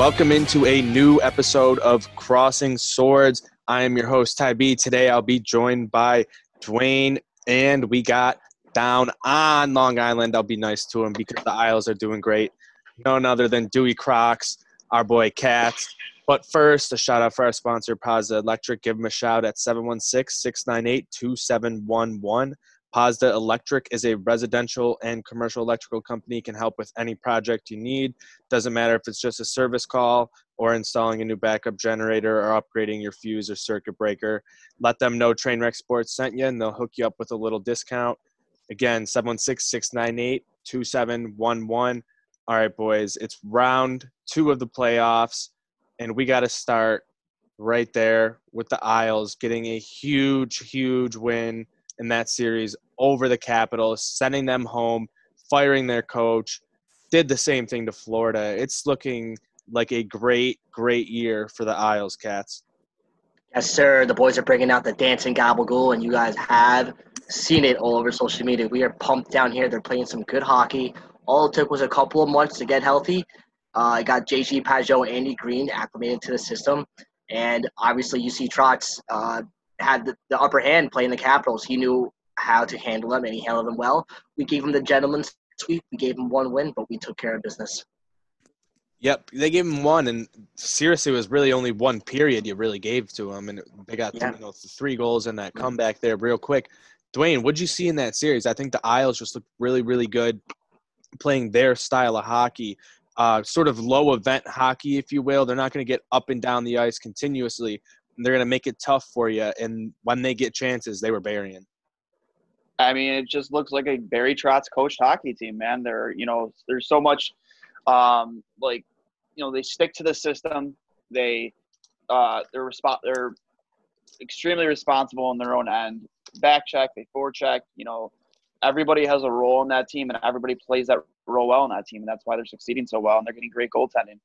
Welcome into a new episode of Crossing Swords. I am your host, Ty B. Today I'll be joined by Dwayne, and we got down on Long Island. I'll be nice to him because the Isles are doing great. None other than Dewey Crocs, our boy Cats. But first, a shout out for our sponsor, Pazda Electric. Give them a shout at 716 698 2711. Pazda Electric is a residential and commercial electrical company, can help with any project you need. Doesn't matter if it's just a service call or installing a new backup generator or upgrading your fuse or circuit breaker. Let them know Trainwreck Sports sent you and they'll hook you up with a little discount. Again, 716 698 2711. All right, boys, it's round two of the playoffs, and we got to start right there with the Isles getting a huge, huge win in that series over the Capitals, sending them home, firing their coach. Did the same thing to Florida. It's looking like a great, great year for the Isles Cats. Yes, sir. The boys are bringing out the dancing gabagool, and you guys have seen it all over social media. We are pumped down here. They're playing some good hockey. All it took was a couple of months to get healthy. Uh, I got JG Pageau and Andy Greene acclimated to the system. And obviously, see Trotz uh, had the, the upper hand playing the Capitals. He knew how to handle them, and he handled them well. We gave him the gentleman's sweep. We gave him one win, but we took care of business. Yep, they gave him one, and seriously, it was really only one period you really gave to him, and they got yeah. you know, three goals in that comeback there, real quick. Dwayne, what'd you see in that series? I think the Isles just looked really, really good, playing their style of hockey, uh, sort of low event hockey, if you will. They're not going to get up and down the ice continuously, they're going to make it tough for you. And when they get chances, they were burying. I mean, it just looks like a Barry Trotz coached hockey team, man. They're, you know, there's so much, um, like, you know, they stick to the system. They, uh, they're resp- they're extremely responsible in their own end. Back check, they forecheck. You know, everybody has a role in that team, and everybody plays that role well in that team, and that's why they're succeeding so well, and they're getting great goaltending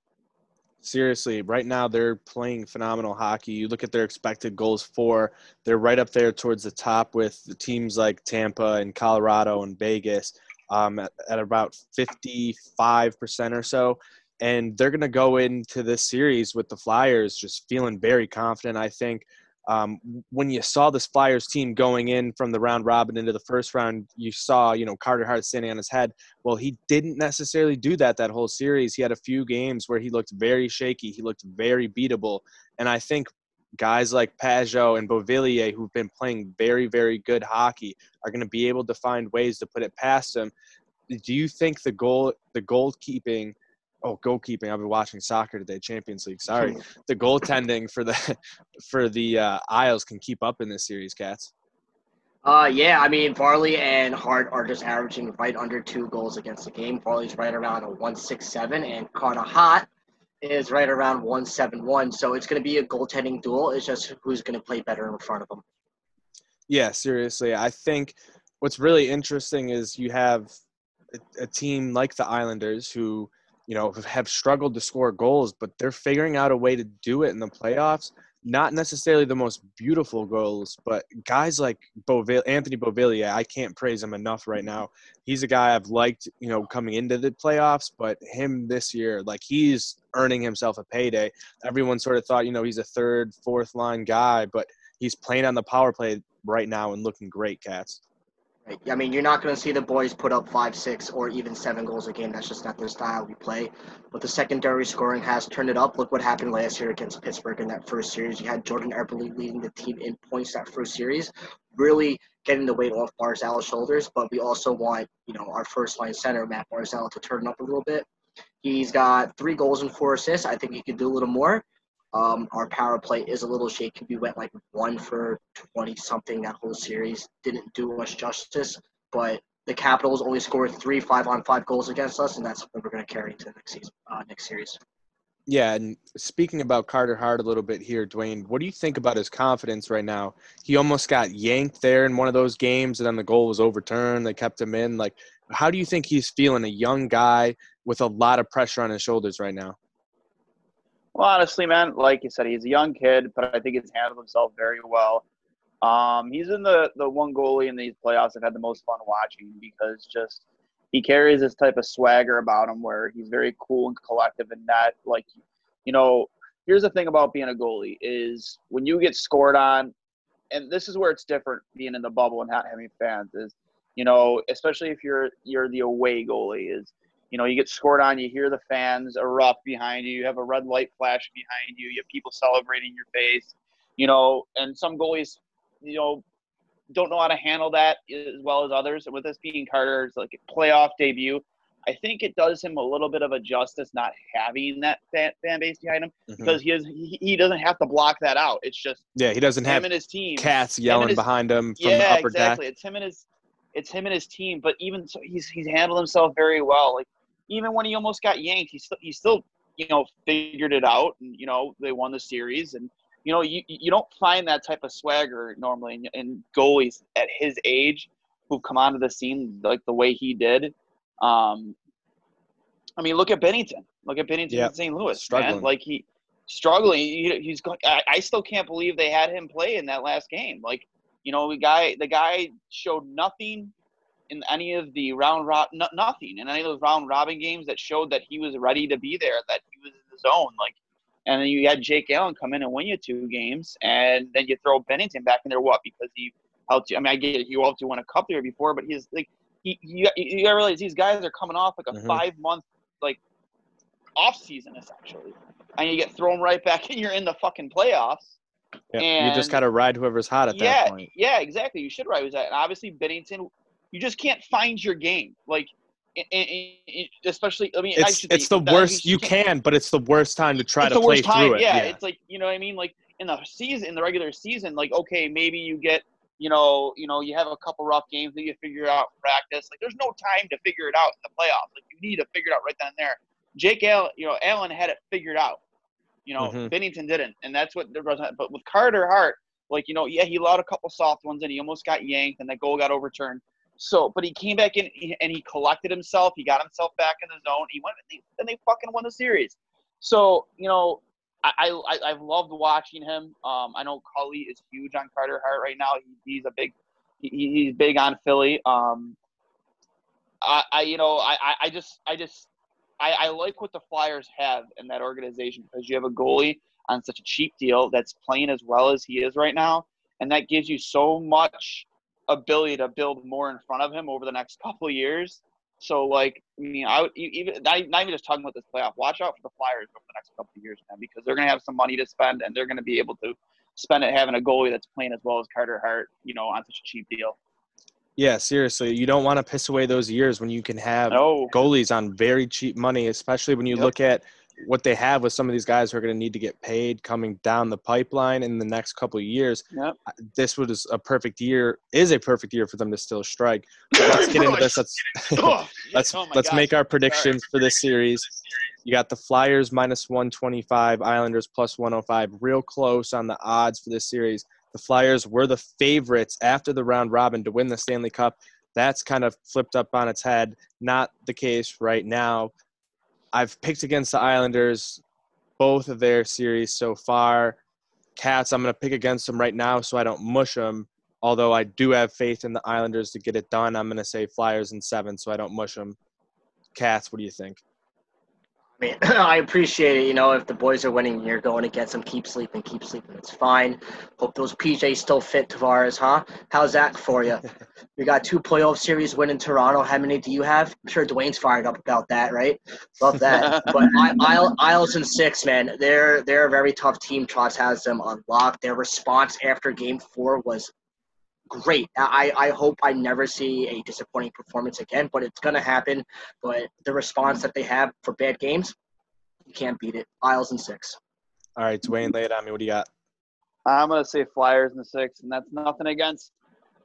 seriously, right now they're playing phenomenal hockey. You look at their expected goals for, they're right up there towards the top with the teams like Tampa and Colorado and Vegas um, at, at about 55% or so. And they're going to go into this series with the Flyers just feeling very confident, I think. Um, when you saw this Flyers team going in from the round robin into the first round, you saw, you know, Carter Hart standing on his head. Well, he didn't necessarily do that that whole series. He had a few games where he looked very shaky. He looked very beatable. And I think guys like Pageau and Beauvillier, who've been playing very, very good hockey, are going to be able to find ways to put it past him. Do you think the goal, the goalkeeping – oh goalkeeping i've been watching soccer today champions league sorry the goaltending for the for the uh, isles can keep up in this series cats uh, yeah, I mean, Varly and Hart are just averaging right under two goals against the game. Varly's right around a 167, and Carter Hart is right around 171. So it's going to be a goaltending duel. It's just who's going to play better in front of them. Yeah, seriously. I think what's really interesting is you have a, a team like the Islanders who – you know, have struggled to score goals, but they're figuring out a way to do it in the playoffs. Not necessarily the most beautiful goals, but guys like Beauville, Anthony Beauvillier, I can't praise him enough right now. He's a guy I've liked, you know, coming into the playoffs, but him this year, like he's earning himself a payday. Everyone sort of thought, you know, he's a third, fourth line guy, but he's playing on the power play right now and looking great, Cats. Right. I mean, you're not going to see the boys put up five, six, or even seven goals a game. That's just not their style we play. But the secondary scoring has turned it up. Look what happened last year against Pittsburgh in that first series. You had Jordan Eberle leading the team in points that first series, really getting the weight off Barzal's shoulders. But we also want, you know, our first line center, Matt Barzal, to turn up a little bit. He's got three goals and four assists. I think he could do a little more. Um, our power play is a little shaky. We went like one for 20 something that whole series. Didn't do us justice, but the Capitals only scored three five on five goals against us, and that's what we're going to carry into the next season, uh, next series. Yeah, and speaking about Carter Hart a little bit here, Dwayne, what do you think about his confidence right now? He almost got yanked there in one of those games, and then the goal was overturned. They kept him in. Like, how do you think he's feeling? A young guy with a lot of pressure on his shoulders right now. Well, honestly, man, like you said, he's a young kid, but I think he's handled himself very well. Um, he's in the the one goalie in these playoffs I've had the most fun watching because just he carries this type of swagger about him where he's very cool and collective and not like, you know, here's the thing about being a goalie is when you get scored on, and this is where it's different being in the bubble and not having fans is, you know, especially if you're you're the away goalie is, you know, you get scored on, you hear the fans erupt behind you, you have a red light flash behind you, you have people celebrating your face, you know, and some goalies, you know, don't know how to handle that as well as others. And With this being Carter's like playoff debut, I think it does him a little bit of a justice not having that fan, fan base behind him mm-hmm. because he, is, he, he doesn't have to block that out. It's just yeah, he doesn't have him and his team cats yelling his, behind him from yeah, the upper exactly. deck. It's him and his it's him and his team. But even so, he's he's handled himself very well. Like even when he almost got yanked, he still he still you know figured it out, and you know they won the series and you know, you, you don't find that type of swagger normally in, in goalies at his age who've come onto the scene like the way he did. Um, I mean, look at Binnington. Look at Binnington yep. in St. Louis, struggling. man. Like he struggling. He, he's going. I, I still can't believe they had him play in that last game. Like, you know, the guy the guy showed nothing in any of the round rob nothing in any of those round robin games that showed that he was ready to be there, that he was in the zone. Like and then you had Jake Allen come in and win you two games, and then you throw Binnington back in there. What? Because he helped you. I mean, I get it. You helped you win a cup there before, but he's like, he, you, you gotta realize these guys are coming off like a mm-hmm. five month like off season essentially, and you get thrown right back and You're in the fucking playoffs. Yeah, and, you just gotta ride whoever's hot at yeah, that point. Yeah, exactly. You should ride who's that. And obviously, Binnington, you just can't find your game. Like especially I mean it's it's the worst you can, but it's the worst time to try to play time, through it. Yeah, yeah, it's like you know what I mean. Like in the season, in the regular season, like okay, maybe you get you know you know you have a couple rough games that you figure out practice. Like there's no time to figure it out in the playoffs. Like you need to figure it out right then and there. Jake Allen, you know Allen had it figured out. You know mm-hmm. Binnington didn't, and that's what there was. But with Carter Hart, like you know, yeah, he allowed a couple soft ones and he almost got yanked, and that goal got overturned. So, but he came back in and he collected himself. He got himself back in the zone. He went and they fucking won the series. So, you know, I, I I've loved watching him. Um, I know Cully is huge on Carter Hart right now. He, he's a big he, he's big on Philly. Um, I, I you know I, I just I just I, I like what the Flyers have in that organization because you have a goalie on such a cheap deal that's playing as well as he is right now, and that gives you so much ability to build more in front of him over the next couple of years. So, like, I mean, I would even not, even just talking about this playoff. Watch out for the Flyers over the next couple of years, man, because they're going to have some money to spend, and they're going to be able to spend it having a goalie that's playing as well as Carter Hart, you know, on such a cheap deal. Yeah, seriously, you don't want to piss away those years when you can have no. goalies on very cheap money, especially when you yep. look at what they have with some of these guys who are going to need to get paid coming down the pipeline in the next couple of years. Yep. This was a perfect year, is a perfect year for them to still strike. So let's get into this. Oh, let's oh, let's oh let's gosh. make our predictions Sorry. for this series. You got the Flyers minus 125, Islanders plus 105. Real close on the odds for this series. The Flyers were the favorites after the round robin to win the Stanley Cup. That's kind of flipped up on its head. Not the case right now. I've picked against the Islanders both of their series so far. Cats, I'm going to pick against them right now so I don't mush them. Although I do have faith in the Islanders to get it done, I'm going to say Flyers in seven so I don't mush them. Cats, what do you think? I mean, I appreciate it. You know, if the boys are winning, you're going against them. Keep sleeping, keep sleeping. It's fine. Hope those PJs still fit, Tavares, huh? How's that for you? we got two playoff series win in Toronto. How many do you have? I'm sure Dwayne's fired up about that, right? Love that. but I, Isles and six, man, they're they're a very tough team. Trotz has them unlocked. Their response after Game Four was great. I, I hope I never see a disappointing performance again, but it's going to happen. But the response that they have for bad games, you can't beat it. Isles and six. All right, Dwayne, lay it on me. What do you got? I'm going to say Flyers in the six, and that's nothing against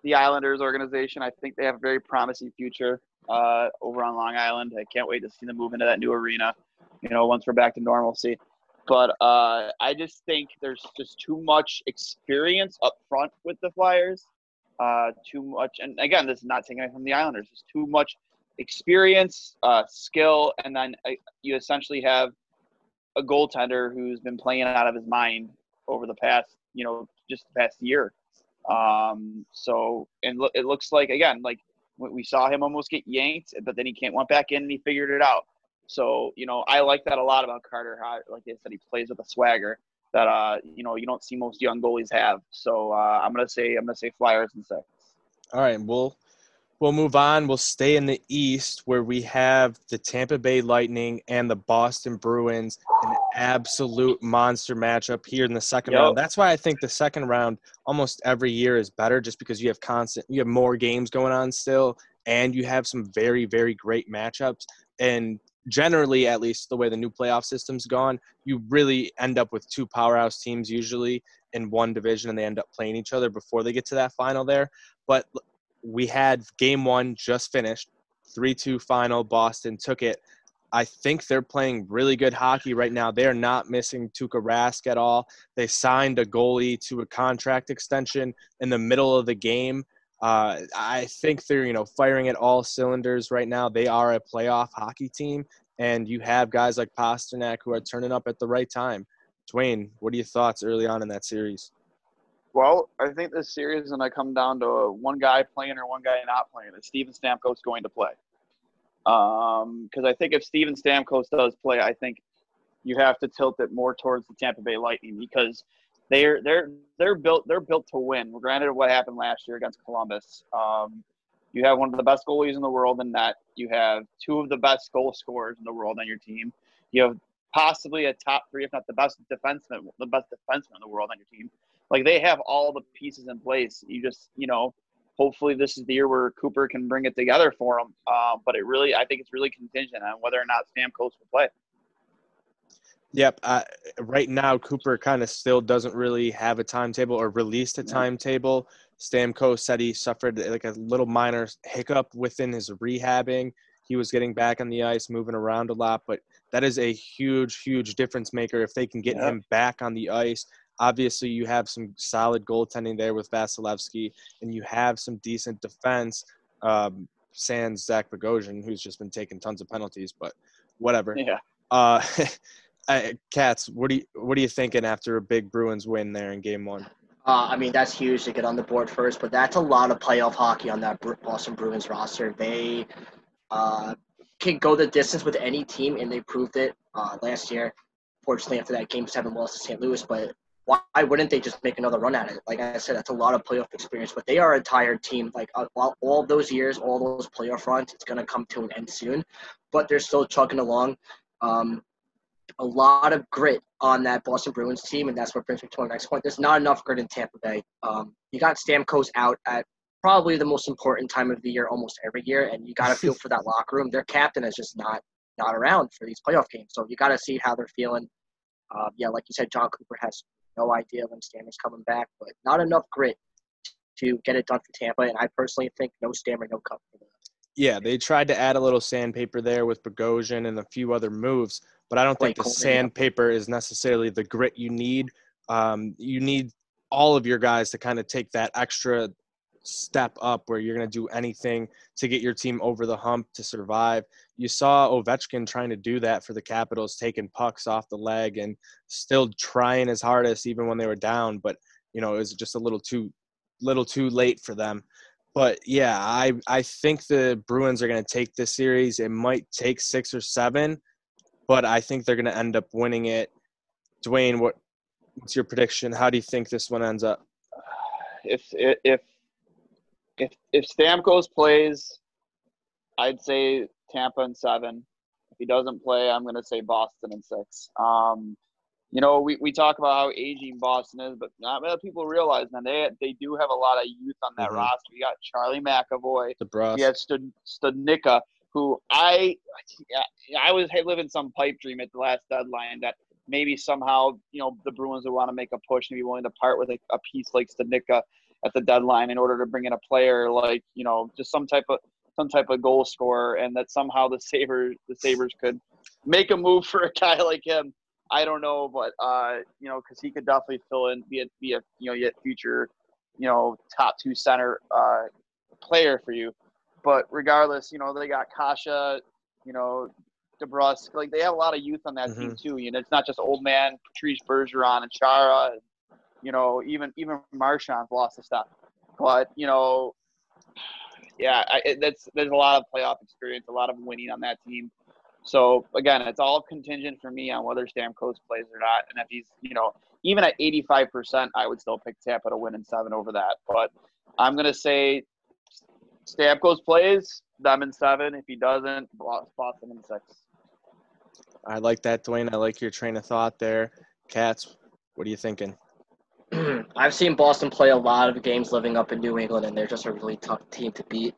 the Islanders organization. I think they have a very promising future uh, over on Long Island. I can't wait to see them move into that new arena, you know, once we're back to normalcy. But uh, I just think there's just too much experience up front with the Flyers uh, too much. And again, this is not taking away from the Islanders. It's too much experience, uh, skill, and then uh, you essentially have a goaltender who's been playing out of his mind over the past, you know, just the past year. Um, so, and lo- it looks like again, like We saw him almost get yanked, but then he can't went back in and he figured it out. So you know, I like that a lot about Carter. How, like I said, he plays with a swagger that uh you know you don't see most young goalies have. So uh, I'm gonna say I'm gonna say Flyers and six. All right, we'll we'll move on. We'll stay in the East where we have the Tampa Bay Lightning and the Boston Bruins, an absolute monster matchup here in the second yep. round. That's why I think the second round almost every year is better, just because you have constant, you have more games going on still, and you have some very very great matchups. And generally, at least the way the new playoff system's gone, you really end up with two powerhouse teams usually in one division, and they end up playing each other before they get to that final there. But we had game one just finished, 3 2 final. Boston took it. I think they're playing really good hockey right now. They're not missing Tuukka Rask at all. They signed a goalie to a contract extension in the middle of the game. Uh, I think they're you know firing at all cylinders right now. They are a playoff hockey team, and you have guys like Pastrnak who are turning up at the right time. Dwayne, what are your thoughts early on in that series? Well, I think this series is going to come down to one guy playing or one guy not playing. Is Steven Stamkos going to play? Because um, I think if Steven Stamkos does play, I think you have to tilt it more towards the Tampa Bay Lightning because they're they're they're built they're built to win. Granted, what happened last year against Columbus, um, you have one of the best goalies in the world in net. You have two of the best goal scorers in the world on your team. You have possibly a top three, if not the best defenseman, the best defenseman in the world on your team. Like they have all the pieces in place. You just, you know, hopefully this is the year where Cooper can bring it together for them. Uh, but it really, I think it's really contingent on whether or not Stamkos will play. Yep. Uh, right now, Cooper kind of still doesn't really have a timetable or released a timetable. Stamkos said he suffered like a little minor hiccup within his rehabbing. He was getting back on the ice, moving around a lot, but that is a huge, huge difference maker if they can get yep. him back on the ice. Obviously, you have some solid goaltending there with Vasilevskiy, and you have some decent defense. Um, sans Zach Bogosian, who's just been taking tons of penalties, but whatever. Yeah. Uh, Cats, what do you what are you thinking after a big Bruins win there in Game One? Uh, I mean, that's huge to get on the board first, but that's a lot of playoff hockey on that Boston Bruins roster. They uh, can go the distance with any team, and they proved it uh, last year. Fortunately, after that Game Seven loss to St. Louis, but why wouldn't they just make another run at it? Like I said, that's a lot of playoff experience. But they are a tired team. Like uh, all, all those years, all those playoff runs, it's gonna come to an end soon. But they're still chugging along. Um, a lot of grit on that Boston Bruins team, and that's what brings me to my next point. There's not enough grit in Tampa Bay. Um, you got Stamkos out at probably the most important time of the year, almost every year, and you got to feel for that locker room. Their captain is just not not around for these playoff games, so you got to see how they're feeling. Uh, yeah, like you said, Jon Cooper has no idea when Stammer's coming back, but not enough grit to get it done for Tampa. And I personally think no Stammer, no cup for them. Yeah, they tried to add a little sandpaper there with Bogosian and a few other moves, but I don't think the sandpaper is necessarily the grit you need. Um, you need all of your guys to kind of take that extra step up where you're going to do anything to get your team over the hump to survive. You saw Ovechkin trying to do that for the Capitals, taking pucks off the leg and still trying his hardest even when they were down, but you know, it was just a little too little too late for them. But yeah, I I think the Bruins are going to take this series. It might take 6 or 7, but I think they're going to end up winning it. Dwayne, what what's your prediction? How do you think this one ends up? If if if if Stamkos plays, I'd say Tampa and seven. If he doesn't play, I'm going to say Boston and six. Um, you know, we, we talk about how aging Boston is, but not many people realize, man, they they do have a lot of youth on that mm-hmm. roster. You got Charlie McAvoy, the you have Stud, Studnicka, who I I was living some pipe dream at the last deadline that maybe somehow you know the Bruins would want to make a push and be willing to part with a, a piece like Studnicka at the deadline in order to bring in a player like you know just some type of some type of goal scorer, and that somehow the Sabres the Sabres could make a move for a guy like him. I don't know, but uh, you know, because he could definitely fill in, be a be a you know yet future, you know, top two center uh, player for you. But regardless, you know, they got Kasha, you know, DeBrusk. Like they have a lot of youth on that mm-hmm. team too. You know, it's not just old man Patrice Bergeron and Chara. And, you know, even even Marchand's lost a step. But you know, yeah, I, it, that's there's a lot of playoff experience, a lot of winning on that team. So again, it's all contingent for me on whether Stamkos plays or not, and if he's you know even at 85%, I would still pick Tampa to win in seven over that. But I'm gonna say Stamkos plays them in seven. If he doesn't, Boston in six. I like that, Dwayne. I like your train of thought there. Cats, what are you thinking? I've seen Boston play a lot of games living up in New England, and they're just a really tough team to beat.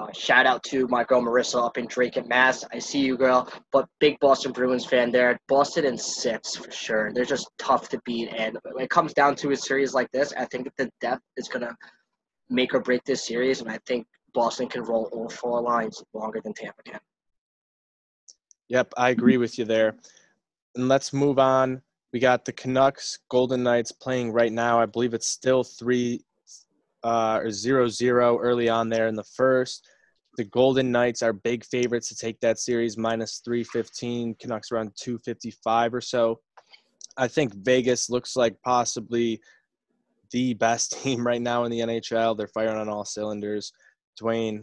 Uh, shout out to my girl Marissa up in Dracut Mass. I see you, girl. But big Boston Bruins fan there. Boston in six for sure. They're just tough to beat. And when it comes down to a series like this, I think the depth is going to make or break this series. And I think Boston can roll all four lines longer than Tampa can. Yep, I agree with you there. And let's move on. We got the Canucks, Golden Knights playing right now. I believe it's still three uh, or zero zero early on there in the first. The Golden Knights are big favorites to take that series minus 315. Canucks around 255 or so. I think Vegas looks like possibly the best team right now in the NHL. They're firing on all cylinders. Dwayne,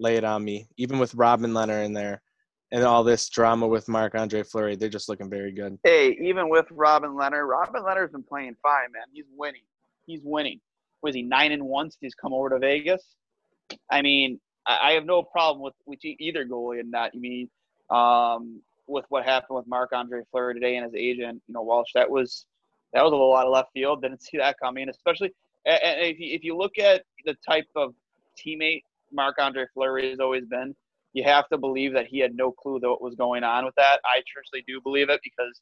lay it on me. Even with Robin Lehner in there and all this drama with Marc Andre Fleury, they're just looking very good. Hey, even with Robin Lehner, Robin Lehner's been playing fine, man. He's winning. He's winning. Was he nine and one since he's come over to Vegas? I mean, I, I have no problem with, with either goalie and that. I mean, um, with what happened with Marc Andre Fleury today and his agent, you know, Walsh, that was that was a lot of left field. Didn't see that coming, especially and if you, if you look at the type of teammate Marc Andre Fleury has always been, you have to believe that he had no clue that what was going on with that. I truly do believe it because,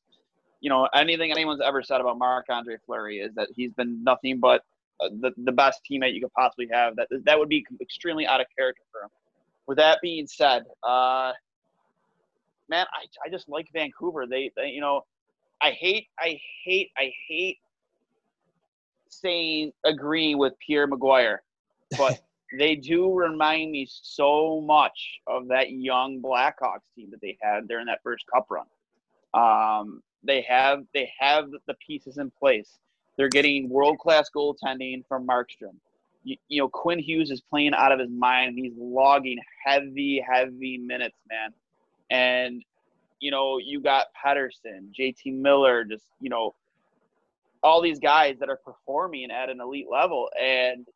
you know, anything anyone's ever said about Marc Andre Fleury is that he's been nothing but uh, the, the best teammate you could possibly have. That that would be extremely out of character for him. With that being said, uh, man, I, I just like Vancouver. They, they, you know, I hate, I hate, I hate saying agreeing with Pierre McGuire, but they do remind me so much of that young Blackhawks team that they had during that first Cup run. Um, they have they have the pieces in place. They're getting world class goaltending from Markstrom. You, you, know, Quinn Hughes is playing out of his mind. He's logging heavy, heavy minutes, man. And you know, you got Pettersson, JT Miller, just you know, all these guys that are performing at an elite level. And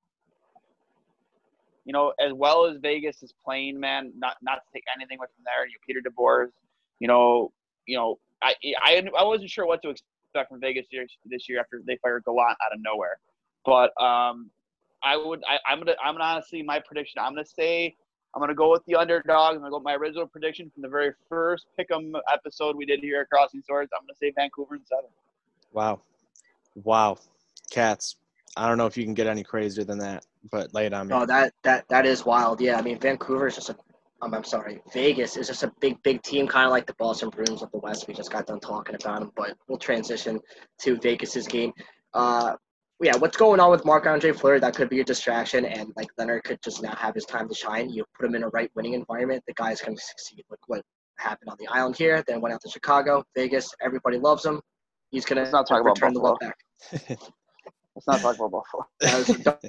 you know, as well as Vegas is playing, man, not not to take anything away from there. You know, Peter DeBoer, you know, you know, I, I I wasn't sure what to expect from Vegas this year after they fired Gallant out of nowhere, but um, I would I, I'm gonna I'm gonna honestly my prediction I'm gonna say I'm gonna go with the underdog. I'm gonna go with my original prediction from the very first pick'em episode we did here at Crossing Swords. I'm gonna say Vancouver in seven. Wow, wow, cats. I don't know if you can get any crazier than that, but lay it on me. Oh, that that that is wild. Yeah, I mean Vancouver is just a. Um, I'm sorry, Vegas is just a big, big team, kind of like the Boston Bruins of the West. We just got done talking about them, but we'll transition to Vegas's game. Uh, yeah, what's going on with Marc Andre Fleury? That could be a distraction, and like Lehner could just now have his time to shine. You put him in a right winning environment, the guy's going to succeed. Look what happened on the island here, then went out to Chicago, Vegas. Everybody loves him. He's going to return the love back. Let's not talk about Buffalo. there's,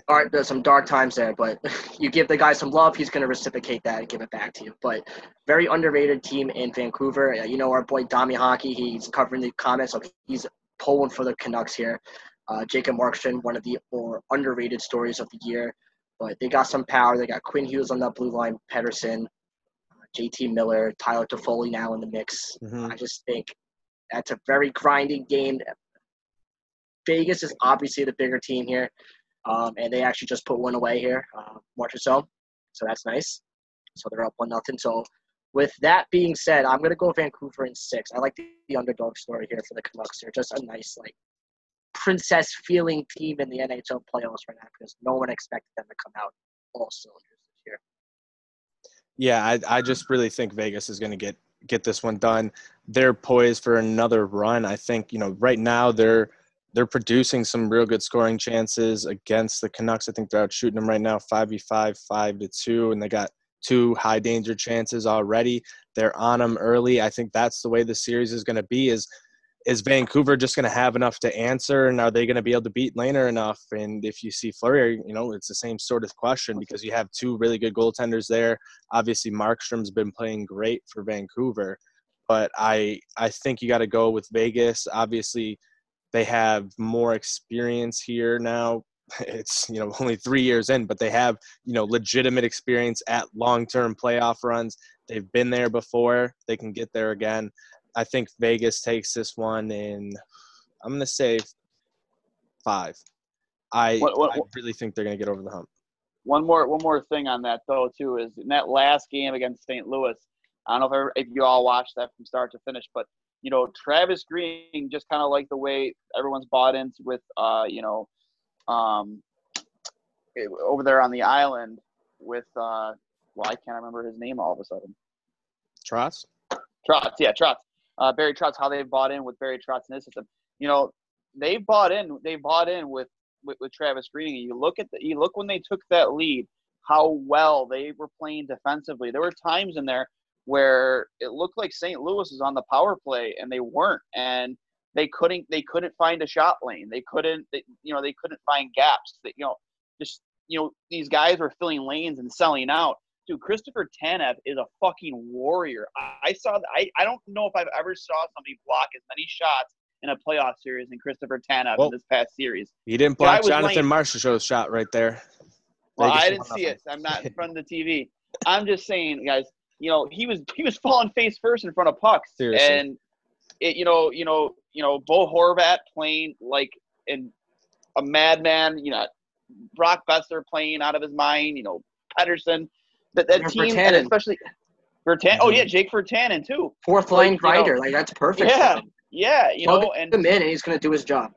dark, there's some dark times there, but you give the guy some love, he's going to reciprocate that and give it back to you. But very underrated team in Vancouver. You know, our boy Dami Hockey, he's covering the comments, so he's pulling for the Canucks here. Uh, Jacob Markstrom, one of the more underrated stories of the year. But they got some power. They got Quinn Hughes on that blue line, Pettersson, uh, JT Miller, Tyler Toffoli now in the mix. Mm-hmm. I just think that's a very grinding game. Vegas is obviously the bigger team here, um, and they actually just put one away here, uh, Marchessault. So that's nice. So they're up one nothing. So with that being said, I'm gonna go Vancouver in six. I like the, the underdog story here for the Canucks. They're just a nice like princess feeling team in the NHL playoffs right now because no one expected them to come out all cylinders this year. Yeah, I I just really think Vegas is gonna get get this one done. They're poised for another run. I think you know right now they're they're producing some real good scoring chances against the Canucks. I think they're out shooting them right now, five v five, five to two, and they got two high danger chances already. They're on them early. I think that's the way the series is going to be. Is is Vancouver just going to have enough to answer, and are they going to be able to beat Lehner enough? And if you see Fleury, you know, it's the same sort of question because you have two really good goaltenders there. Obviously, Markstrom's been playing great for Vancouver, but I I think you got to go with Vegas. Obviously, they have more experience here now. It's you know only three years in, but they have you know legitimate experience at long-term playoff runs. They've been there before. They can get there again. I think Vegas takes this one in. I'm gonna say five. I What- what- I really think they're gonna get over the hump. One more one more thing on that though too is in that last game against St. Louis. I don't know if, ever, if you all watched that from start to finish, but you know Travis Green just kind of like the way everyone's bought into with uh you know um over there on the island with uh well I can't remember his name all of a sudden. Trotz. Trotz, yeah, Trotz. Uh, Barry Trotz, how they've bought in with Barry Trotz in his system. You know, they've bought in. They bought in with, with with Travis Green. And you look at the, you look when they took that lead, how well they were playing defensively. There were times in there where it looked like St. Louis was on the power play and they weren't, and they couldn't they couldn't find a shot lane. They couldn't, they, you know, they couldn't find gaps. That you know, just you know, these guys were filling lanes and selling out dude, Christopher Tanev is a fucking warrior. I, I saw. I, I don't know if I've ever saw somebody block as many shots in a playoff series than Christopher Tanev Well, in this past series. He didn't block Jonathan Marchessault's shot right there. Well, I didn't see nothing. it. I'm not in front of the TV. I'm just saying, guys. You know, he was he was falling face first in front of pucks, Seriously. and it, you know, you know, you know, Bo Horvat playing like in a madman. You know, Brock Boeser playing out of his mind. You know, Pettersson. That that team, and especially Virtanen. Oh yeah, Jake Virtanen too. Fourth line Like, you know, like that's perfect. Yeah, yeah, you Plug know, and him in, and he's gonna do his job.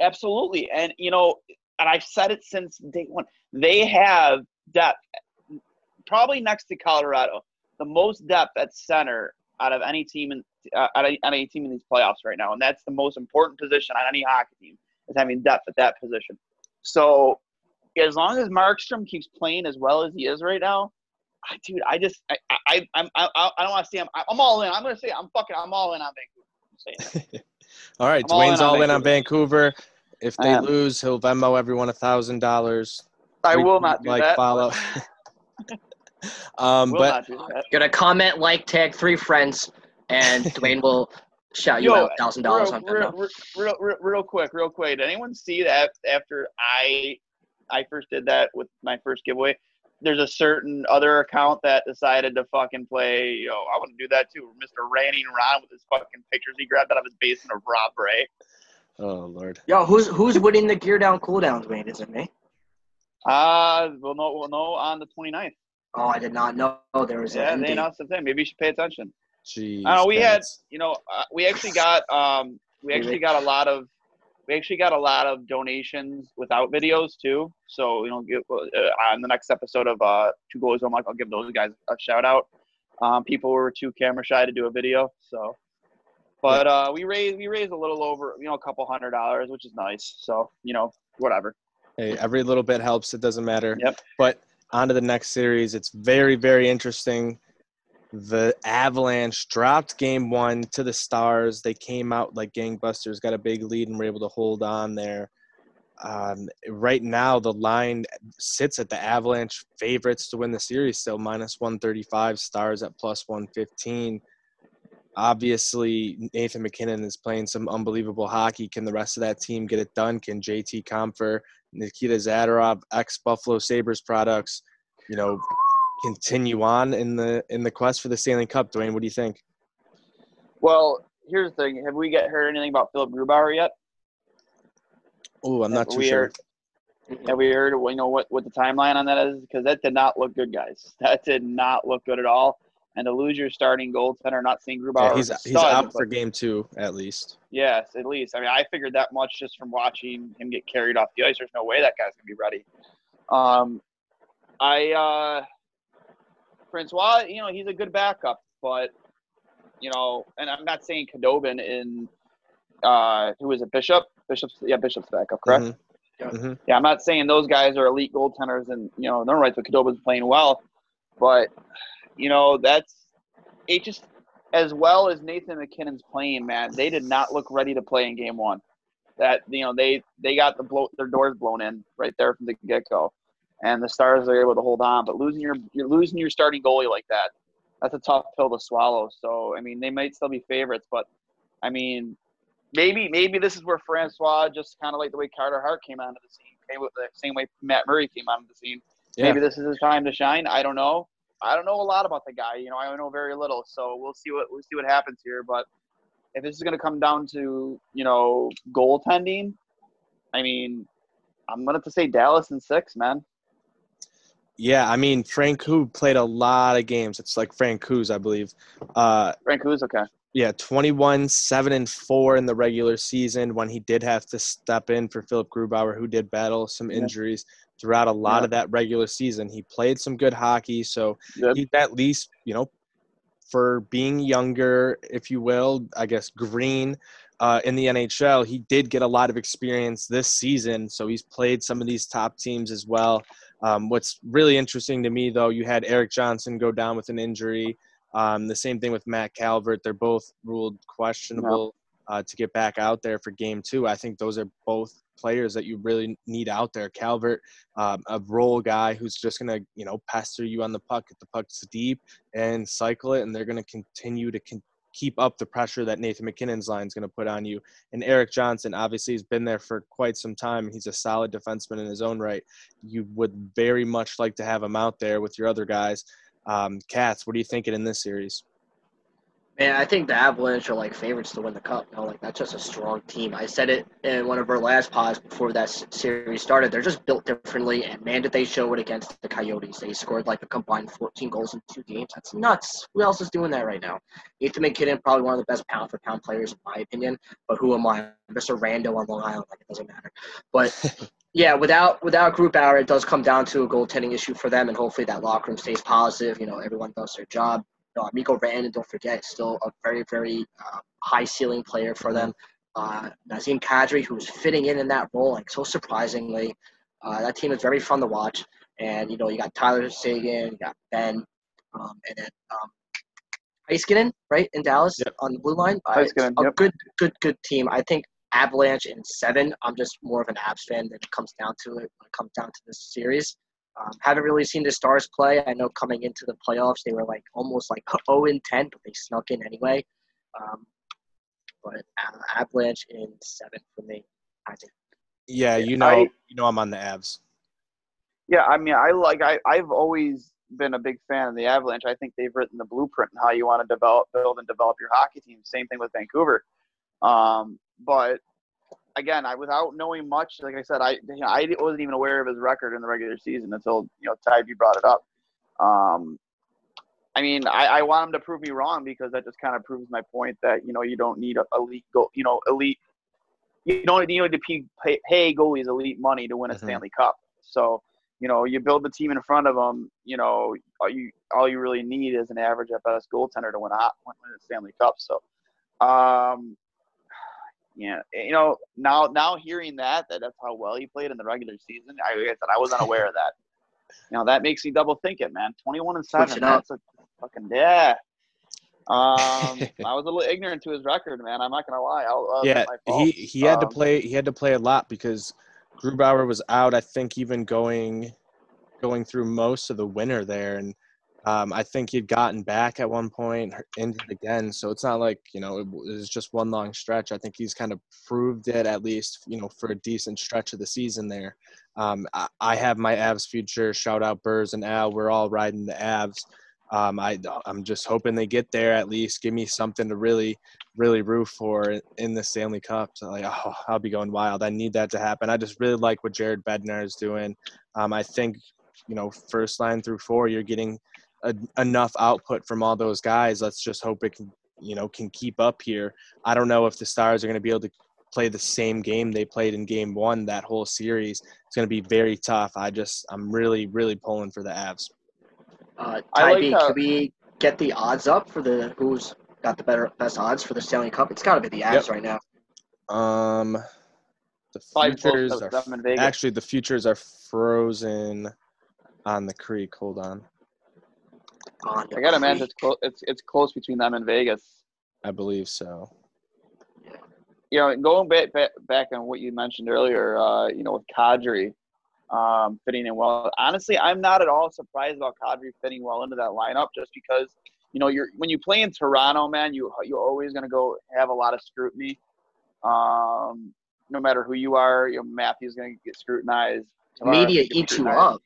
absolutely, and you know, and I've said it since day one. They have depth, probably next to Colorado, the most depth at center out of any team in uh, out of any team in these playoffs right now, and that's the most important position on any hockey team is having depth at that position. So, as long as Markstrom keeps playing as well as he is right now, I, dude, I just I I I'm, I, I don't want to see him. I'm all in. I'm gonna say I'm fucking I'm all in on Vancouver. I'm saying. All right, all in Dwayne's on all in on Vancouver. If they I lose, he'll Venmo everyone a thousand dollars. I will not do like that. follow. um, Will but not do. Gonna comment, like, tag three friends, and Dwayne will shout you Yo, out thousand dollars on real, real, real, real, real quick, real quick. Did anyone see that after I I first did that with my first giveaway? There's a certain other account that decided to fucking play. Yo, I want to do that too. Mr. Ranning Ron with his fucking pictures he grabbed out of his basement of Rob Ray. oh lord, Yo, who's who's winning the gear down cool down, Dwayne? Is it me? Uh, we'll know, we'll know on the 29th. Oh, I did not know there was Yeah, an they end announced the thing. Maybe you should pay attention. jeez. I know we had, you know, uh, we actually got, um, we actually got a lot of, we actually got a lot of donations without videos too. So you know, give, uh, on the next episode of uh, Two Goalies One Mic, I'll give those guys a shout out. Um, people were too camera shy to do a video, so. But uh, we raised we raised a little over, you know, a couple hundred dollars, which is nice. So you know, whatever. Hey, every little bit helps. It doesn't matter. Yep. But on to the next series. It's very, very interesting. The Avalanche dropped game one to the Stars. They came out like gangbusters, got a big lead, and were able to hold on there. Um, right now, the line sits at the Avalanche favorites to win the series, still minus 135, Stars at plus 115. Obviously, Nathan MacKinnon is playing some unbelievable hockey. Can the rest of that team get it done? Can JT Compher, Nikita Zadorov, ex Buffalo Sabres products, you know, continue on in the in the quest for the Stanley Cup? Dwayne, what do you think? Well, here's the thing: Have we get heard anything about Philipp Grubauer yet? Oh, I'm not Have too sure. heard- Have we heard, you know, what, what the timeline on that is? Because that did not look good, guys. That did not look good at all. And to lose your starting goaltender, not seeing Grubauer, Yeah, he's was a he's out for game two at least. yes, at least. I mean, I figured that much just from watching him get carried off the ice. There's no way that guy's gonna be ready. Um, I uh, Francois, you know, he's a good backup, but you know, and I'm not saying Khudobin in uh, who is it, Bishop? Bishop's yeah, Bishop's backup, correct? Mhm. Mhm. Yeah, I'm not saying those guys are elite goaltenders and you know they're right, but Khudobin's playing well, but you know that's it. Just as well as Nathan MacKinnon's playing, man, they did not look ready to play in game one. That you know they they got the blow their doors blown in right there from the get go, and the Stars are able to hold on. But losing your you're losing your starting goalie like that, that's a tough pill to swallow. So I mean they might still be favorites, but I mean maybe maybe this is where Francois just kind of like the way Carter Hart came onto the scene, the same way Matt Murray came onto the scene. Yeah. Maybe this is his time to shine. I don't know. I don't know a lot about the guy. You know, I know very little. So we'll see what we'll see what happens here. But if this is going to come down to you know goaltending, I mean, I'm gonna have to say Dallas in six, man. Yeah, I mean Francouz played a lot of games. It's like Francouz's, I believe. Uh, Francouz's okay. Yeah, 21, 7 and 4 in the regular season when he did have to step in for Philipp Grubauer, who did battle some Yeah. injuries throughout a lot Yeah. of that regular season. He played some good hockey, so Good. he at least, you know, for being younger, if you will, I guess green uh, in the NHL, he did get a lot of experience this season. So he's played some of these top teams as well. Um, what's really interesting to me, though, you had Erik Johnson go down with an injury. Um, the same thing with Matt Calvert. They're both ruled questionable uh, to get back out there for game two. I think those are both players that you really need out there. Calvert, um, a role guy who's just going to, you know, pester you on the puck, get the pucks deep and cycle it, and they're going to continue to con- keep up the pressure that Nathan MacKinnon's line is going to put on you. And Erik Johnson, obviously, has been there for quite some time. He's a solid defenseman in his own right. You would very much like to have him out there with your other guys. Um, Katz, what are you thinking in this series? Man, I think the Avalanche are like favorites to win the cup. You know, like that's just a strong team. I said it in one of our last pods before that series started. They're just built differently, and man, did they show it against the Coyotes. They scored like a combined 14 goals in two games. That's nuts. Who else is doing that right now? Ethan MacKinnon, probably one of the best pound for pound players in my opinion. But who am I? I'm just a rando on Long Island. Like it doesn't matter. But yeah, without without Grubauer, it does come down to a goaltending issue for them, and hopefully that locker room stays positive. You know, everyone does their job. You know, Mikko Rantanen, don't forget, still a very very uh, high ceiling player for them. Uh, Nazem Kadri, who's fitting in in that role, like so surprisingly. Uh, that team is very fun to watch, and you know you got Tyler Seguin, you got Benn, um, and then um, Heiskanen, right in Dallas Yep. on the blue line. Uh, Heiskanen, a yep. good good good team. I think Avalanche in seven. I'm just more of an Abs fan than it comes down to it when it comes down to this series. Um, haven't really seen the Stars play. I know coming into the playoffs they were like almost like 0 and 10, but they snuck in anyway. Um, but uh, Avalanche in seven for me. I think. Yeah, you know, I- you know, I'm on the Abs. Yeah, I mean, I like I I've always been a big fan of the Avalanche. I think they've written the blueprint on how you want to develop, build, and develop your hockey team. Same thing with Vancouver. Um, but again, I without knowing much, like I said, I you know, I wasn't even aware of his record in the regular season until you know Ty B brought it up. Um, I mean, I, I want him to prove me wrong because that just kind of proves my point that you know you don't need a elite goal, you know, elite. You don't need to pay, pay goalies elite money to win a Mhm. Stanley Cup. So you know, you build the team in front of them. You know, all you all you really need is an average at best goaltender to win a win a Stanley Cup. So, um, yeah, you know, now now hearing that that that's how well he played in the regular season, I, I said I was unaware of that. You know, that makes me double think it, man. Twenty one and seven, Switch it up. that's a fucking yeah. Um, I was a little ignorant to his record, man. I'm not gonna lie. I'll, uh, yeah, he he had to Um, play. He had to play a lot because Grubauer was out. I think even going going through most of the winter there, and um, I think he'd gotten back at one point, injured again. So it's not like you know it was just one long stretch. I think he's kind of proved it at least, you know, for a decent stretch of the season there. Um, I, I have my Avs future. Shout out Burrs and Al. We're all riding the Avs. Um, I I'm just hoping they get there at least. Give me something to really really root for in the Stanley Cup. So like, oh, I'll be going wild. I need that to happen. I just really like what Jared Bednar is doing. Um, I think, you know, first line through four, you're getting a, enough output from all those guys. Let's just hope it can, you know, can keep up here. I don't know if the Stars are going to be able to play the same game they played in game one that whole series. It's going to be very tough. I just, I'm really, really pulling for the Avs. Uh, I like B, how- could we get the odds up for the who's got the better best odds for the Stanley Cup? It's got to be the Avs Yep. right now. Um, the Probably futures are them in Vegas. actually the futures are frozen on the creek. Hold on. On I gotta imagine it's close. It's it's close between them and Vegas. I believe so. Yeah. You know, going back back, back on what you mentioned earlier, uh, you know, with Kadri um, fitting in well. Honestly, I'm not at all surprised about Kadri fitting well into that lineup, just because you know you're when you play in Toronto, man, you you're always gonna go have a lot of scrutiny. Um, no matter who you are, you know, Matthew's gonna get scrutinized. Tavares Media gets eats you up.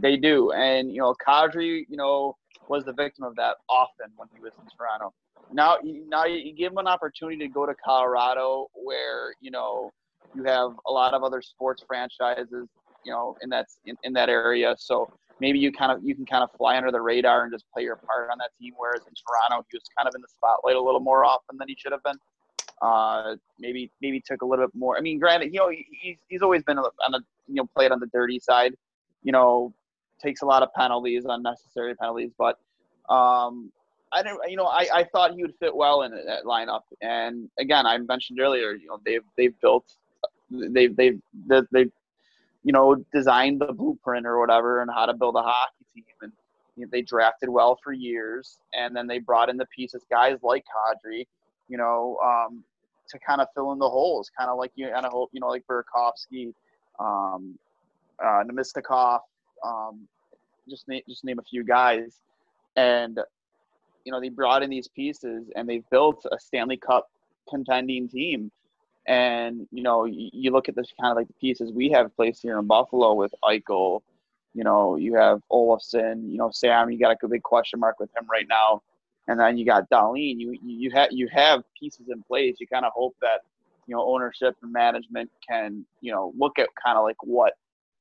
They do, and you know, Kadri, you know, was the victim of that often when he was in Toronto. Now, now you give him an opportunity to go to Colorado, where you know you have a lot of other sports franchises, you know, in that in, in that area. So maybe you kind of you can kind of fly under the radar and just play your part on that team. Whereas in Toronto, he was kind of in the spotlight a little more often than he should have been. Uh, maybe maybe took a little bit more. I mean, granted, you know, he's he's always been on the you know played on the dirty side. You know, takes a lot of penalties, unnecessary penalties. But um, I didn't, you know, I, I thought he would fit well in that lineup. And again, I mentioned earlier, you know, they've they've built, they've they've they've, you know designed the blueprint or whatever and how to build a hockey team. And you know, they drafted well for years, and then they brought in the pieces, guys like Kadri, you know, um, to kind of fill in the holes, kind of like you kind of hope, you know, like Burakovsky, um, uh, um, just name just name a few guys, and you know they brought in these pieces and they built a Stanley Cup contending team. And you know you, look at this kind of like the pieces we have placed here in Buffalo with Eichel. You know you have Olofsson. You know Sam. You got a big question mark with him right now. And then you got Dahlin. You you have you have pieces in place. You kind of hope that you know ownership and management can you know look at kind of like what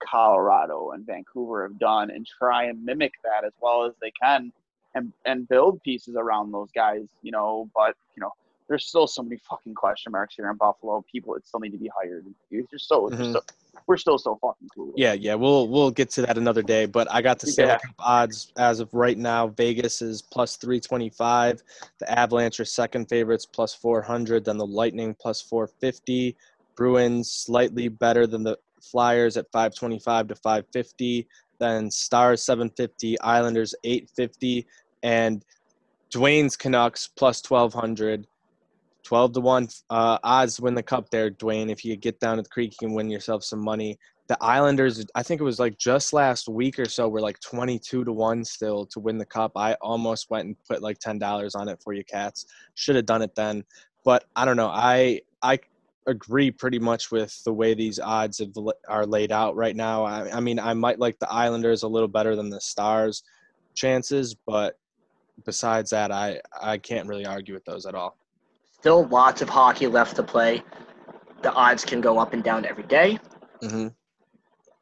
Colorado and Vancouver have done and try and mimic that as well as they can and and build pieces around those guys, you know, but you know, there's still so many fucking question marks here in Buffalo. People that still need to be hired. You're so, Mhm. so we're still so fucking cool. Yeah, yeah, we'll we'll get to that another day. But I got the Stanley Yeah. Cup odds as of right now. Vegas is plus three twenty five. The Avalanche are second favorites plus four hundred. Then the Lightning plus four fifty. Bruins slightly better than the Flyers at five twenty five to five fifty. Then Stars seven fifty. Islanders eight fifty. And Dwayne's Canucks plus twelve hundred. 12 to 1 uh, odds win the cup there, Dwayne. If you get down to the creek, you can win yourself some money. The Islanders, I think it was like just last week or so, were like 22 to 1 still to win the cup. I almost went and put like $10 on it for you, Cats. Should have done it then. But I don't know. I, I agree pretty much with the way these odds have, are laid out right now. I, I mean, I might like the Islanders a little better than the Stars chances, but besides that, I, I can't really argue with those at all. Still lots of hockey left to play. The odds can go up and down every day. hmm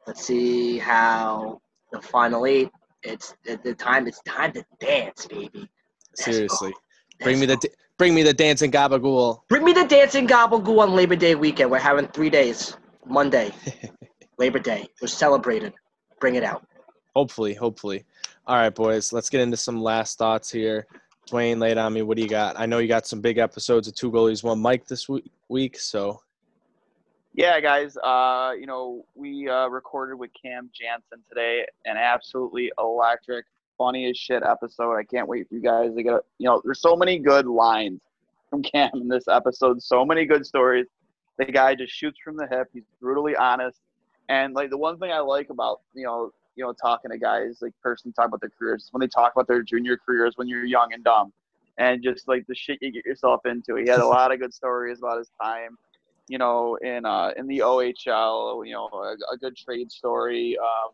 Let's see how the final eight. It's the time. It's time to dance, baby. Seriously, bring me the. Bring me the dancing gabagool. Bring me the dancing gabagool on Labor Day weekend. We're having three days. Monday, Labor Day. We're celebrating. Bring it out. Hopefully, hopefully. All right, boys. Let's get into some last thoughts here. Dwayne, lay it on me. What do you got? I know you got some big episodes of Two Goalies, One Mike this week. week so Yeah, guys. Uh, you know, we uh, recorded with Cam Janssen today, an absolutely electric, funny as shit episode. I can't wait for you guys to get. You know, there's so many good lines from Cam in this episode. So many good stories. The guy just shoots from the hip. He's brutally honest, and like the one thing I like about you know you know talking to guys like personally talking about their careers when they talk about their junior careers when you're young and dumb, and just like the shit you get yourself into. He had a lot of good stories about his time you know, in uh, in the OHL, you know, a, a good trade story, um,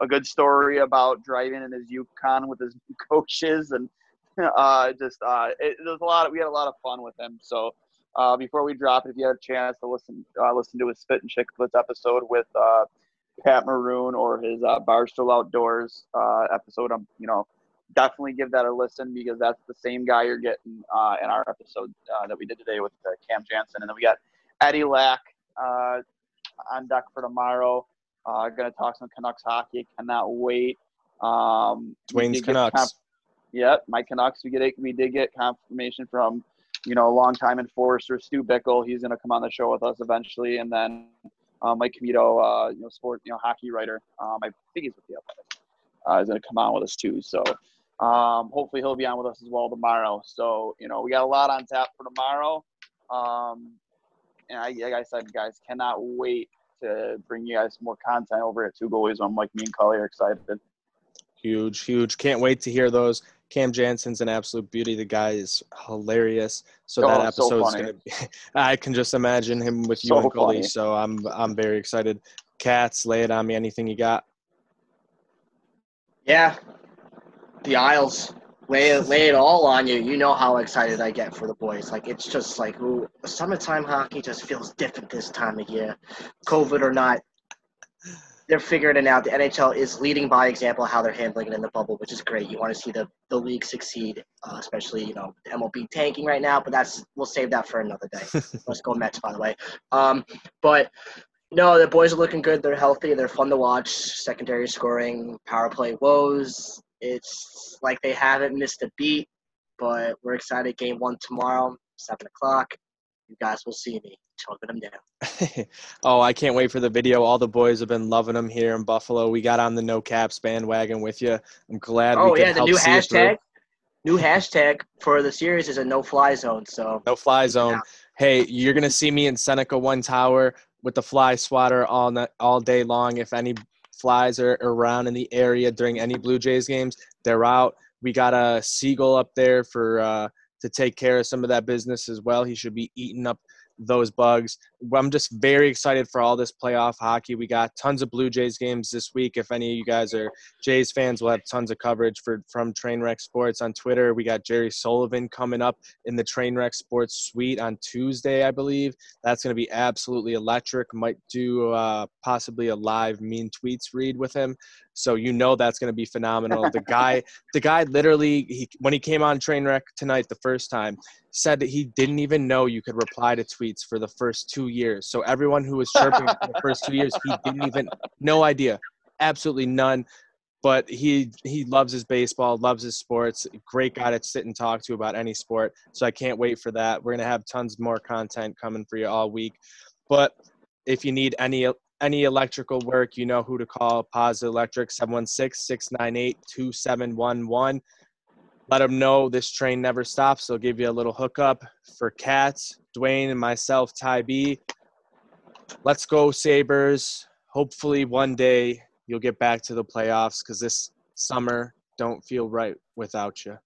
a good story about driving in his Yukon with his coaches, and uh, just uh, it, there's a lot. Of, we had a lot of fun with him. So uh, before we drop if you had a chance to listen uh, listen to his Spit and Chicklets episode with uh, Pat Maroon or his uh, Barstool Outdoors episode, um, you know, definitely give that a listen because that's the same guy you're getting in our episode that we did today with Cam Janssen, and then we got Eddie Lack on deck for tomorrow. Uh, going to talk some Canucks hockey. Cannot wait. Um, Dwayne's Canucks. conf- yep, my Canucks. We get it. We did get confirmation from you know longtime enforcer Stu Bickel. He's going to come on the show with us eventually, and then uh, Mike Commito, uh, you know, sport, you know, hockey writer. Um, I think he's with the Athletics. Uh, is going to come on with us too. So Um, hopefully he'll be on with us as well tomorrow. So you know we got a lot on tap for tomorrow. Um, and I, like I said, guys, cannot wait to bring you guys more content over at Two Goalies. I'm like me and Cully are excited. Huge, huge. Can't wait to hear those. Cam Janssen's an absolute beauty. The guy is hilarious. So Oh, that so episode is funny. gonna be. I can just imagine him with you So and Gully. funny. So I'm I'm very excited. Cats, lay it on me. Anything you got? Yeah, the Isles. Lay it, lay it all on you. You know how excited I get for the boys. Like it's just like ooh, summertime hockey just feels different this time of year, COVID or not. They're figuring it out. The NHL is leading by example how they're handling it in the bubble, which is great. You want to see the, the league succeed, uh, especially you know MLB tanking right now. But that's we'll save that for another day. Let's go Mets, by the way. Um, but no, the boys are looking good. They're healthy. They're fun to watch. Secondary scoring, power play woes. It's like they haven't missed a beat. But we're excited. Game one tomorrow, seven o'clock. You guys will see me choking them down. oh, I can't wait for the video. All the boys have been loving them here in Buffalo. We got on the no caps bandwagon with you. I'm glad. Oh we yeah, the new hashtag. New hashtag for the series is a no fly zone. So No fly zone. Yeah. Hey, you're gonna see me in Seneca One Tower with the fly swatter all night, all day long. If any flies are around in the area during any Blue Jays games, they're out. We got a seagull up there for uh, to take care of some of that business as well. He should be eating up those bugs. I'm just very excited for all this playoff hockey. We got tons of Blue Jays games this week. If any of you guys are Jays fans, we'll have tons of coverage for from Trainwreck Sports on Twitter. We got Jerry Sullivan coming up in the Trainwreck Sports Suite on Tuesday, I believe. That's going to be absolutely electric. Might do uh, possibly a live mean tweets read with him. So you know that's going to be phenomenal. The guy, the guy, literally, he, when he came on Trainwreck tonight the first time, said that he didn't even know you could reply to tweets for the first two years. So everyone who was chirping for the first two years, he didn't even, no idea, absolutely none. But he he loves his baseball, loves his sports. Great guy to sit and talk to about any sport. So I can't wait for that. We're gonna have tons more content coming for you all week. But if you need any any electrical work, you know who to call. Paz Electric 716-698-2711. Let them know this train never stops. They'll give you a little hookup for Cats, Dwayne, and myself, Ty B. Let's go, Sabres. Hopefully, one day you'll get back to the playoffs because this summer don't feel right without you.